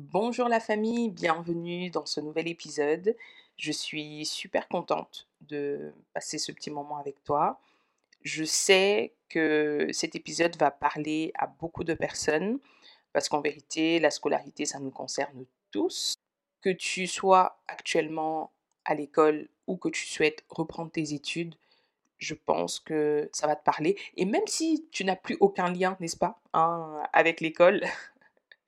Bonjour la famille, bienvenue dans ce nouvel épisode. Je suis super contente de passer ce petit moment avec toi. Je sais que cet épisode va parler à beaucoup de personnes parce qu'en vérité, la scolarité, ça nous concerne tous. Que tu sois actuellement à l'école ou que tu souhaites reprendre tes études, je pense que ça va te parler. Et même si tu n'as plus aucun lien, n'est-ce pas, hein, avec l'école,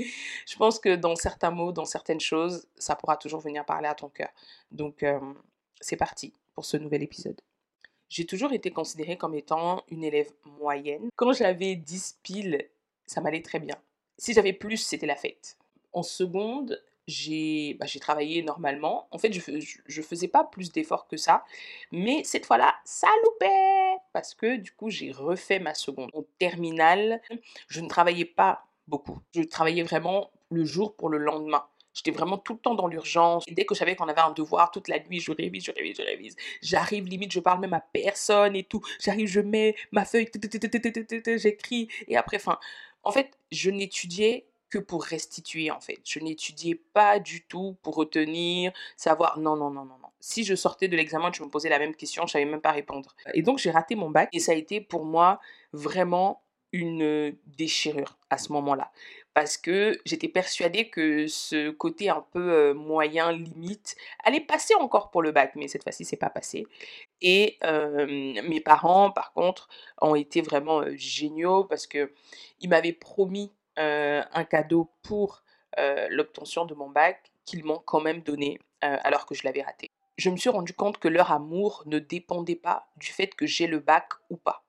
je pense que dans certains mots, dans certaines choses, ça pourra toujours venir parler à ton cœur. Donc, c'est parti pour ce nouvel épisode. J'ai toujours été considérée comme étant une élève moyenne. Quand j'avais 10 piles, ça m'allait très bien. Si j'avais plus, c'était la fête. En seconde, j'ai bah, travaillé normalement. En fait, je, je faisais pas plus d'efforts que ça. Mais cette fois-là, ça loupait. Parce que du coup, j'ai refait ma seconde. En terminale, je ne travaillais pas beaucoup. Je travaillais vraiment le jour pour le lendemain. J'étais vraiment tout le temps dans l'urgence. Dès que je savais qu'on avait un devoir, toute la nuit, je révise, je révise, je révise. J'arrive, limite, je parle même à personne et tout. J'arrive, je mets ma feuille, j'écris. Et après, enfin, en fait, je n'étudiais que pour restituer, en fait. Je n'étudiais pas du tout pour retenir, savoir. Non, non, non, non, non. Si je sortais de l'examen, je me posais la même question, je savais même pas répondre. Et donc, j'ai raté mon bac. Et ça a été pour moi vraiment une déchirure à ce moment-là. Parce que j'étais persuadée que ce côté un peu moyen, limite, allait passer encore pour le bac, mais cette fois-ci, c'est pas passé. Et mes parents, par contre, ont été vraiment géniaux parce que ils m'avaient promis un cadeau pour l'obtention de mon bac qu'ils m'ont quand même donné alors que je l'avais raté. Je me suis rendu compte que leur amour ne dépendait pas du fait que j'ai le bac ou pas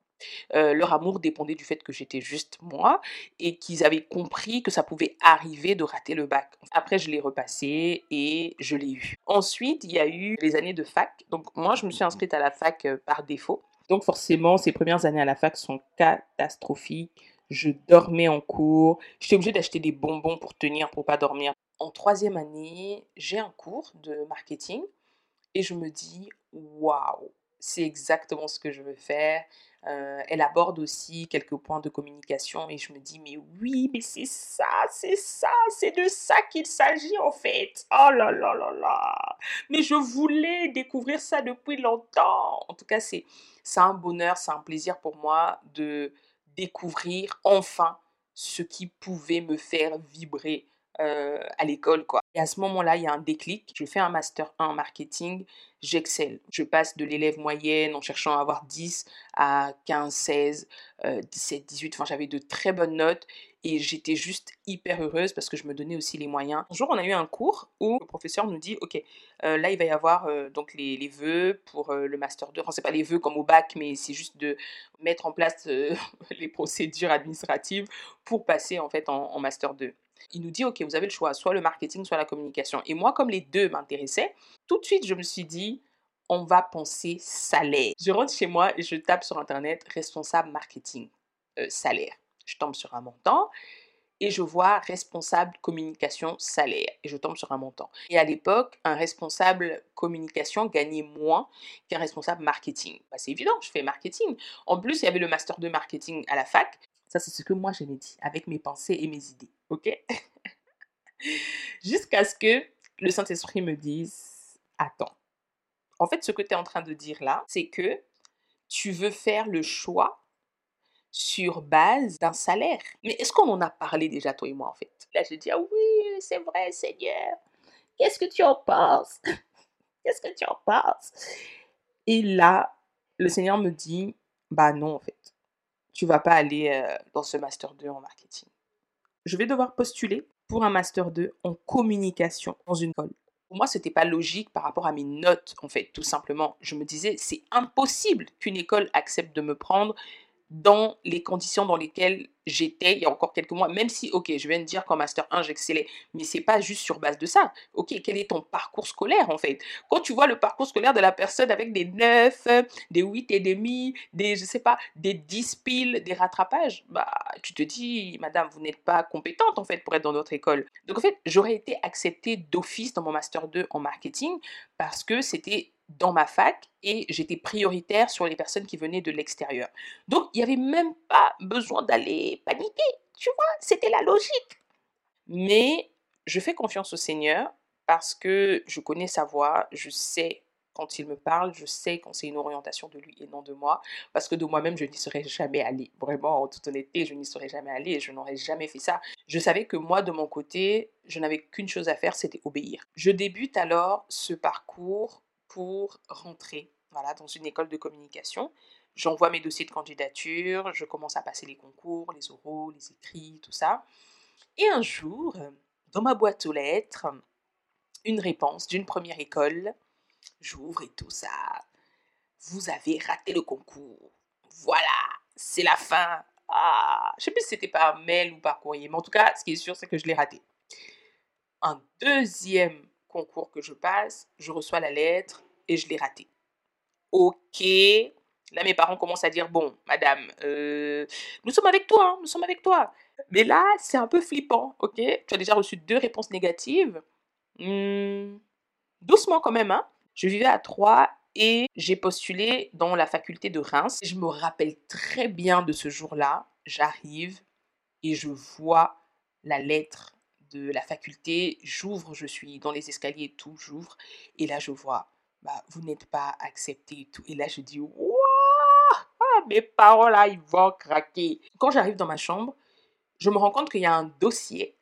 leur amour dépendait du fait que j'étais juste moi et qu'ils avaient compris que ça pouvait arriver de rater le bac. Après, je l'ai repassé et je l'ai eu. Ensuite, il y a eu les années de fac. Donc moi, je me suis inscrite à la fac par défaut. Donc forcément, ces premières années à la fac sont catastrophiques. Je dormais en cours. J'étais obligée d'acheter des bonbons pour tenir, pour pas dormir. En troisième année, j'ai un cours de marketing et je me dis, waouh, c'est exactement ce que je veux faire. Elle aborde aussi quelques points de communication et je me dis, mais oui, mais c'est ça, c'est ça, c'est de ça qu'il s'agit en fait. Oh là là là là. Mais je voulais découvrir ça depuis longtemps. En tout cas, c'est un bonheur, c'est un plaisir pour moi de découvrir enfin ce qui pouvait me faire vibrer euh, à l'école, quoi. Et à ce moment-là, il y a un déclic. Je fais un master 1 en marketing, j'excelle. Je passe de l'élève moyenne en cherchant à avoir 10 à 15, 16, 17, 18. Enfin, j'avais de très bonnes notes et j'étais juste hyper heureuse parce que je me donnais aussi les moyens. Un jour, on a eu un cours où le professeur nous dit Ok, euh, là, il va y avoir euh, donc les, les, vœux pour le master 2. Enfin, c'est pas les vœux comme au bac, mais c'est juste de mettre en place les procédures administratives pour passer en fait en, en master 2 il nous dit, OK, vous avez le choix, soit le marketing, soit la communication. Et moi, comme les deux m'intéressaient, tout de suite, je me suis dit, on va penser salaire. Je rentre chez moi et je tape sur Internet responsable marketing, euh, salaire. Je tombe sur un montant et je vois responsable communication salaire et je tombe sur un montant. Et à l'époque, un responsable communication gagnait moins qu'un responsable marketing. Bah, c'est évident, je fais marketing. En plus, il y avait le master de marketing à la fac. Ça, c'est ce que moi, je dit, avec mes pensées et mes idées. OK? Jusqu'à ce que le Saint-Esprit me dise, attends. En fait, ce que tu es en train de dire là, c'est que tu veux faire le choix sur base d'un salaire. Mais est-ce qu'on en a parlé déjà, toi et moi, en fait? Là, je dis, ah oui, c'est vrai, Seigneur. Qu'est-ce que tu en penses? Qu'est-ce que tu en penses? Et là, le Seigneur me dit, bah non, en fait tu vas pas aller euh, dans ce master 2 en marketing. Je vais devoir postuler pour un master 2 en communication dans une école. Pour moi, c'était pas logique par rapport à mes notes, en fait, tout simplement. Je me disais, c'est impossible qu'une école accepte de me prendre dans les conditions dans lesquelles j'étais il y a encore quelques mois, même si, ok, je viens de dire qu'en Master 1, j'excellais, mais c'est pas juste sur base de ça. Ok, quel est ton parcours scolaire en fait? Quand tu vois le parcours scolaire de la personne avec des 9, des 8 et demi, des, je sais pas, des 10 piles, des rattrapages, bah, tu te dis, madame, vous n'êtes pas compétente en fait pour être dans notre école. Donc en fait, j'aurais été acceptée d'office dans mon Master 2 en marketing parce que c'était dans ma fac et j'étais prioritaire sur les personnes qui venaient de l'extérieur. Donc, il n'y avait même pas besoin d'aller paniquer, tu vois, c'était la logique. Mais je fais confiance au Seigneur parce que je connais sa voix, je sais quand il me parle, je sais quand c'est une orientation de lui et non de moi, parce que de moi-même, je n'y serais jamais allée. Vraiment, en toute honnêteté, je n'y serais jamais allée et je n'aurais jamais fait ça. Je savais que moi, de mon côté, je n'avais qu'une chose à faire, c'était obéir. Je débute alors ce parcours pour rentrer voilà, dans une école de communication. J'envoie mes dossiers de candidature, je commence à passer les concours, les oraux, les écrits, tout ça. Et un jour, dans ma boîte aux lettres, une réponse d'une première école J'ouvre et tout ça. Vous avez raté le concours. Voilà, c'est la fin. Ah, je sais plus si c'était par mail ou par courrier, mais en tout cas, ce qui est sûr, c'est que je l'ai raté. Un deuxième concours que je passe, je reçois la lettre et je l'ai raté. Ok. Là, mes parents commencent à dire Bon, madame, euh, nous sommes avec toi, hein, nous sommes avec toi. Mais là, c'est un peu flippant, ok? Tu as déjà reçu deux réponses négatives. Hmm, doucement quand même, hein je vivais à Troyes et j'ai postulé dans la faculté de Reims. Je me rappelle très bien de ce jour-là. J'arrive et je vois la lettre de la faculté. J'ouvre, je suis dans les escaliers et tout, j'ouvre. Et là, je vois, bah, vous n'êtes pas accepté et tout. Et là, je dis, waouh, ah, mes parents là, ils vont craquer. Quand j'arrive dans ma chambre, je me rends compte qu'il y a un dossier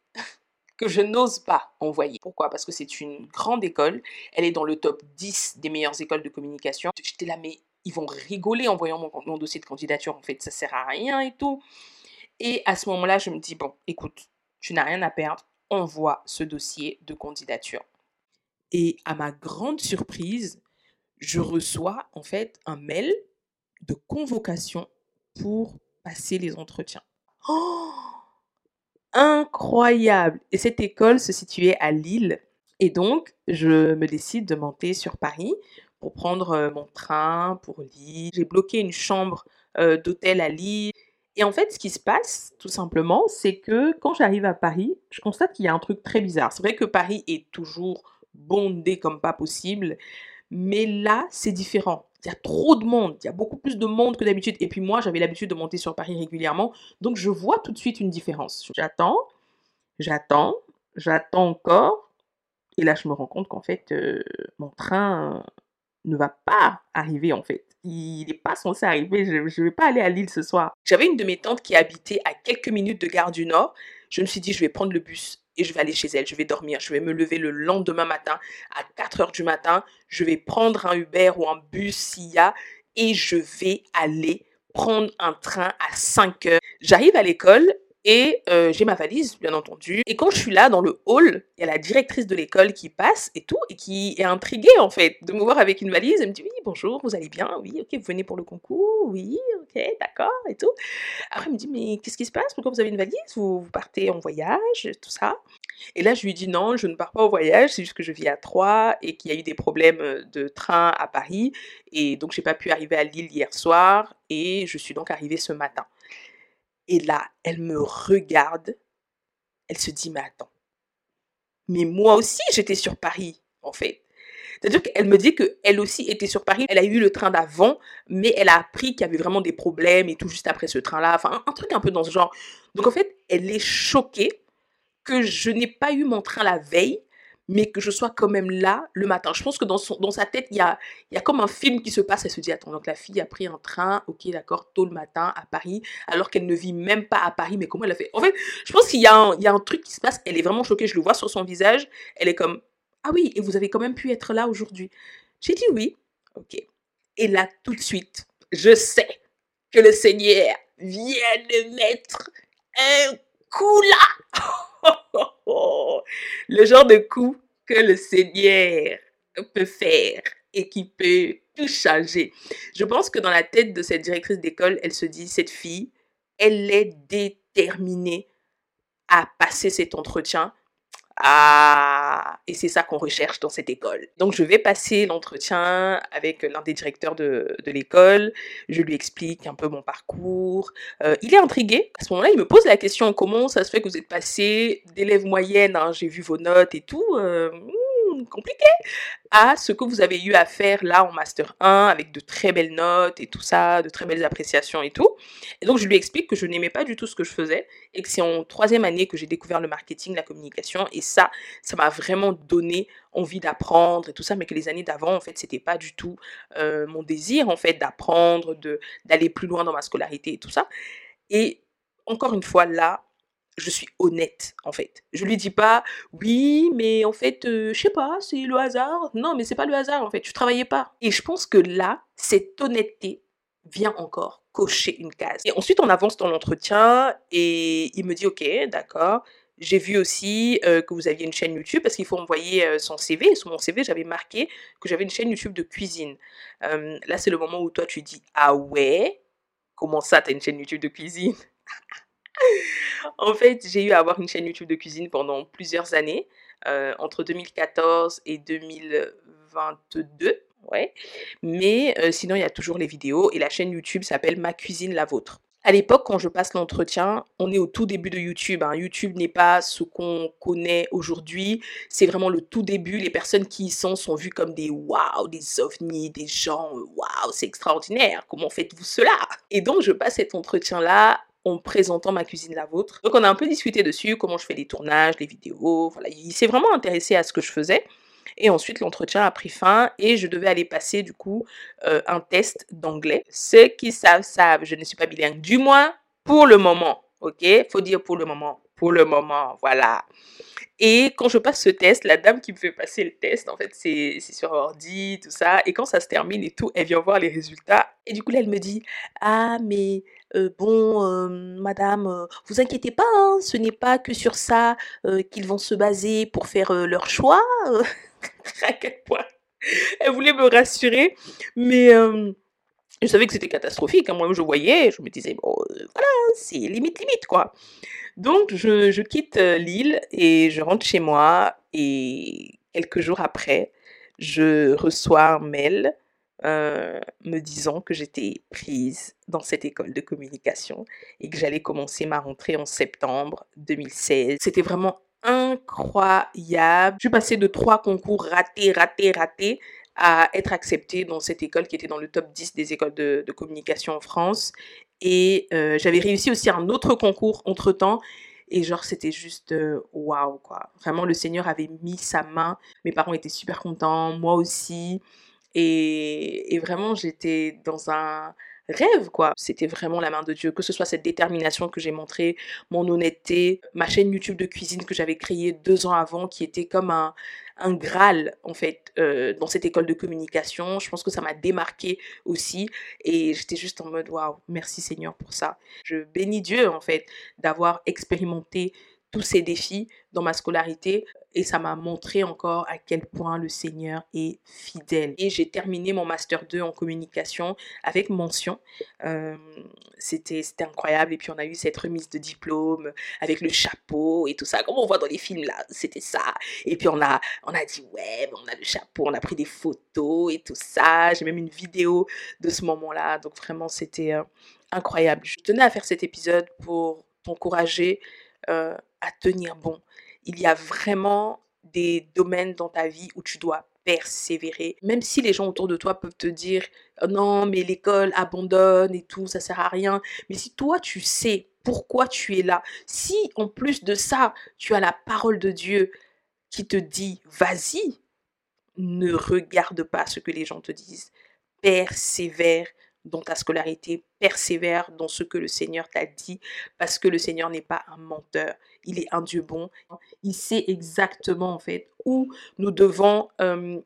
que je n'ose pas envoyer. Pourquoi? Parce que c'est une grande école. Elle est dans le top 10 des meilleures écoles de communication. J'étais là, mais ils vont rigoler en voyant mon, dossier de candidature. En fait, ça sert à rien et tout. Et à ce moment-là, je me dis, bon, écoute, tu n'as rien à perdre. Envoie ce dossier de candidature. Et à ma grande surprise, je reçois en fait un mail de convocation pour passer les entretiens. Oh incroyable. Et cette école se situait à Lille. Et donc, je me décide de monter sur Paris pour prendre euh, mon train pour Lille. J'ai bloqué une chambre euh, d'hôtel à Lille. Et en fait, ce qui se passe, tout simplement, c'est que quand j'arrive à Paris, je constate qu'il y a un truc très bizarre. C'est vrai que Paris est toujours bondé comme pas possible, mais là, c'est différent il y a trop de monde, il y a beaucoup plus de monde que d'habitude. Et puis moi, j'avais l'habitude de monter sur Paris régulièrement, donc je vois tout de suite une différence. J'attends, j'attends, j'attends encore, et là je me rends compte qu'en fait, euh, mon train ne va pas arriver en fait. Il n'est pas censé arriver, je ne vais pas aller à Lille ce soir. J'avais une de mes tantes qui habitait à quelques minutes de Gare du Nord. Je me suis dit, je vais prendre le bus et je vais aller chez elle, je vais dormir, je vais me lever le lendemain matin à 4 heures du matin, je vais prendre un Uber ou un bus s'il y a et je vais aller prendre un train à 5 heures. J'arrive à l'école et euh, j'ai ma valise, bien entendu. Et quand je suis là dans le hall, il y a la directrice de l'école qui passe et tout, et qui est intriguée en fait de me voir avec une valise. Elle me dit Oui, bonjour, vous allez bien? Oui, ok, vous venez pour le concours? Oui, ok, d'accord, et tout. Après, elle me dit Mais qu'est-ce qui se passe? Pourquoi vous avez une valise? Vous, vous, partez en voyage Tout ça. Et là, je lui dis Non, je ne pars pas au voyage, c'est juste que je vis à Troyes et qu'il y a eu des problèmes euh, de train à Paris. Et donc, j'ai pas pu arriver à Lille hier soir, et je suis donc arrivée ce matin. Et là, elle me regarde. Elle se dit, mais attends. Mais moi aussi, j'étais sur Paris, en fait. C'est-à-dire qu'elle me dit qu'elle aussi était sur Paris. Elle a eu le train d'avant, mais elle a appris qu'il y avait vraiment des problèmes et tout juste après ce train-là. Enfin, un, truc un peu dans ce genre. Donc, en fait, elle est choquée que je n'ai pas eu mon train la veille mais que je sois quand même là le matin. Je pense que dans, son, dans sa tête, il y a, y a comme un film qui se passe. Elle se dit, attends, donc la fille a pris un train, ok, d'accord, tôt le matin à Paris, alors qu'elle ne vit même pas à Paris, mais comment elle a fait? En fait, je pense qu'il y, a un, y a un truc qui se passe. Elle est vraiment choquée, je le vois sur son visage. Elle est comme, ah oui, et vous avez quand même pu être là aujourd'hui. J'ai dit oui, ok. Et là, tout de suite, je sais que le Seigneur vient de mettre un coup là. le genre de coup que le Seigneur peut faire et qui peut tout changer. Je pense que dans la tête de cette directrice d'école, elle se dit, cette fille, elle est déterminée à passer cet entretien ah, et c'est ça qu'on recherche dans cette école. Donc je vais passer l'entretien avec l'un des directeurs de, de l'école, je lui explique un peu mon parcours. Euh, il est intrigué, à ce moment-là il me pose la question comment ça se fait que vous êtes passé d'élève moyenne, hein, j'ai vu vos notes et tout, euh, hmm, compliqué à ce que vous avez eu à faire là en Master 1 avec de très belles notes et tout ça, de très belles appréciations et tout. Et donc, je lui explique que je n'aimais pas du tout ce que je faisais et que c'est en troisième année que j'ai découvert le marketing, la communication. Et ça, ça m'a vraiment donné envie d'apprendre et tout ça, mais que les années d'avant, en fait, c'était pas du tout euh, mon désir, en fait, d'apprendre, d'aller plus loin dans ma scolarité et tout ça. Et encore une fois, là, je suis honnête, en fait. Je lui dis pas, oui, mais en fait, euh, je sais pas, c'est le hasard. Non, mais c'est pas le hasard, en fait. Je travaillais pas. Et je pense que là, cette honnêteté vient encore cocher une case. Et ensuite, on avance dans l'entretien et il me dit, ok, d'accord. J'ai vu aussi euh, que vous aviez une chaîne YouTube parce qu'il faut envoyer euh, son CV. Et sur mon CV, j'avais marqué que j'avais une chaîne YouTube de cuisine. là, c'est le moment où toi, tu dis, ah ouais, comment ça, t'as une chaîne YouTube de cuisine? en fait, j'ai eu à avoir une chaîne YouTube de cuisine pendant plusieurs années, euh, entre 2014 et 2022. Ouais. Mais euh, sinon, il y a toujours les vidéos et la chaîne YouTube s'appelle Ma cuisine la vôtre. À l'époque, quand je passe l'entretien, on est au tout début de YouTube. Hein. YouTube n'est pas ce qu'on connaît aujourd'hui. C'est vraiment le tout début. Les personnes qui y sont sont vues comme des waouh, des ovnis, des gens waouh, c'est extraordinaire. Comment faites-vous cela? Et donc, je passe cet entretien-là en présentant ma cuisine la vôtre. Donc on a un peu discuté dessus, comment je fais les tournages, les vidéos, voilà, il s'est vraiment intéressé à ce que je faisais. Et ensuite, l'entretien a pris fin et je devais aller passer du coup euh, un test d'anglais. Ceux qui savent, savent, je ne suis pas bilingue, du moins pour le moment. Ok, faut dire pour le moment, pour le moment, voilà. Et quand je passe ce test, la dame qui me fait passer le test, en fait, c'est sur ordi, tout ça. Et quand ça se termine et tout, elle vient voir les résultats. Et du coup, là, elle me dit Ah, mais bon, madame, vous inquiétez pas, hein, ce n'est pas que sur ça qu'ils vont se baser pour faire leur choix. à quel point elle voulait me rassurer, mais je savais que c'était catastrophique. Hein. Moi, je voyais, je me disais, bon, voilà, c'est limite, limite, quoi. Donc, je, quitte l'île et je rentre chez moi. Et quelques jours après, je reçois un mail euh, me disant que j'étais prise dans cette école de communication et que j'allais commencer ma rentrée en septembre 2016. C'était vraiment incroyable. Je suis passée de trois concours ratés, ratés, ratés à être acceptée dans cette école qui était dans le top 10 des écoles de, communication en France. Et euh, j'avais réussi aussi un autre concours entre-temps. Et genre, c'était juste euh, waouh, quoi. Vraiment, le Seigneur avait mis sa main. Mes parents étaient super contents, moi aussi. Et, vraiment, j'étais dans un rêve, quoi. C'était vraiment la main de Dieu, que ce soit cette détermination que j'ai montrée, mon honnêteté, ma chaîne YouTube de cuisine que j'avais créée deux ans avant, qui était comme un, un Graal, en fait, euh, dans cette école de communication. Je pense que ça m'a démarqué aussi. Et j'étais juste en mode, waouh, merci Seigneur pour ça. Je bénis Dieu, en fait, d'avoir expérimenté tous ces défis dans ma scolarité et ça m'a montré encore à quel point le Seigneur est fidèle. Et j'ai terminé mon master 2 en communication avec mention. Euh, c'était incroyable et puis on a eu cette remise de diplôme avec le chapeau et tout ça comme on voit dans les films là, c'était ça. Et puis on a on a dit ouais, on a le chapeau, on a pris des photos et tout ça. J'ai même une vidéo de ce moment-là. Donc vraiment c'était euh, incroyable. Je tenais à faire cet épisode pour t'encourager euh, à tenir bon. Il y a vraiment des domaines dans ta vie où tu dois persévérer. Même si les gens autour de toi peuvent te dire «Oh non, mais l'école abandonne et tout, ça sert à rien. Mais si toi tu sais pourquoi tu es là, si en plus de ça, tu as la parole de Dieu qui te dit vas-y, ne regarde pas ce que les gens te disent. Persévère dans ta scolarité, persévère dans ce que le Seigneur t'a dit, parce que le Seigneur n'est pas un menteur, il est un Dieu bon. Il sait exactement en fait où nous devons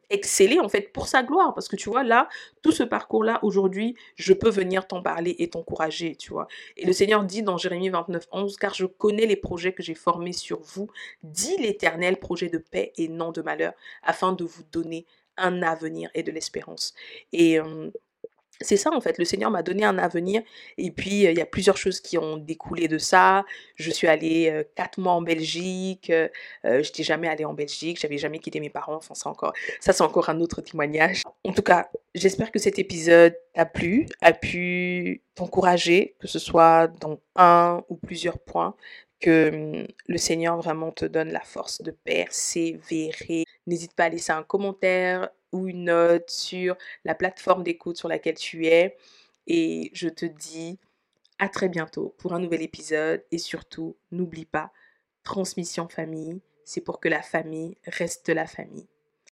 exceller en fait pour sa gloire, parce que tu vois là, tout ce parcours-là aujourd'hui, je peux venir t'en parler et t'encourager, tu vois. Et le Seigneur dit dans Jérémie 29, 11, car je connais les projets que j'ai formés sur vous, dit l'Éternel, projet de paix et non de malheur, afin de vous donner un avenir et de l'espérance. Et c'est ça en fait, le Seigneur m'a donné un avenir et puis il y a plusieurs choses qui ont découlé de ça. Je suis allée quatre mois en Belgique, je n'étais jamais allée en Belgique, j'avais jamais quitté mes parents, enfin ça encore, ça c'est encore un autre témoignage. En tout cas, j'espère que cet épisode t'a plu, a pu t'encourager, que ce soit dans un ou plusieurs points, que mmh, le Seigneur vraiment te donne la force de persévérer. N'hésite pas à laisser un commentaire ou une note sur la plateforme d'écoute sur laquelle tu es. Et je te dis à très bientôt pour un nouvel épisode. Et surtout, n'oublie pas, transmission famille, c'est pour que la famille reste la famille.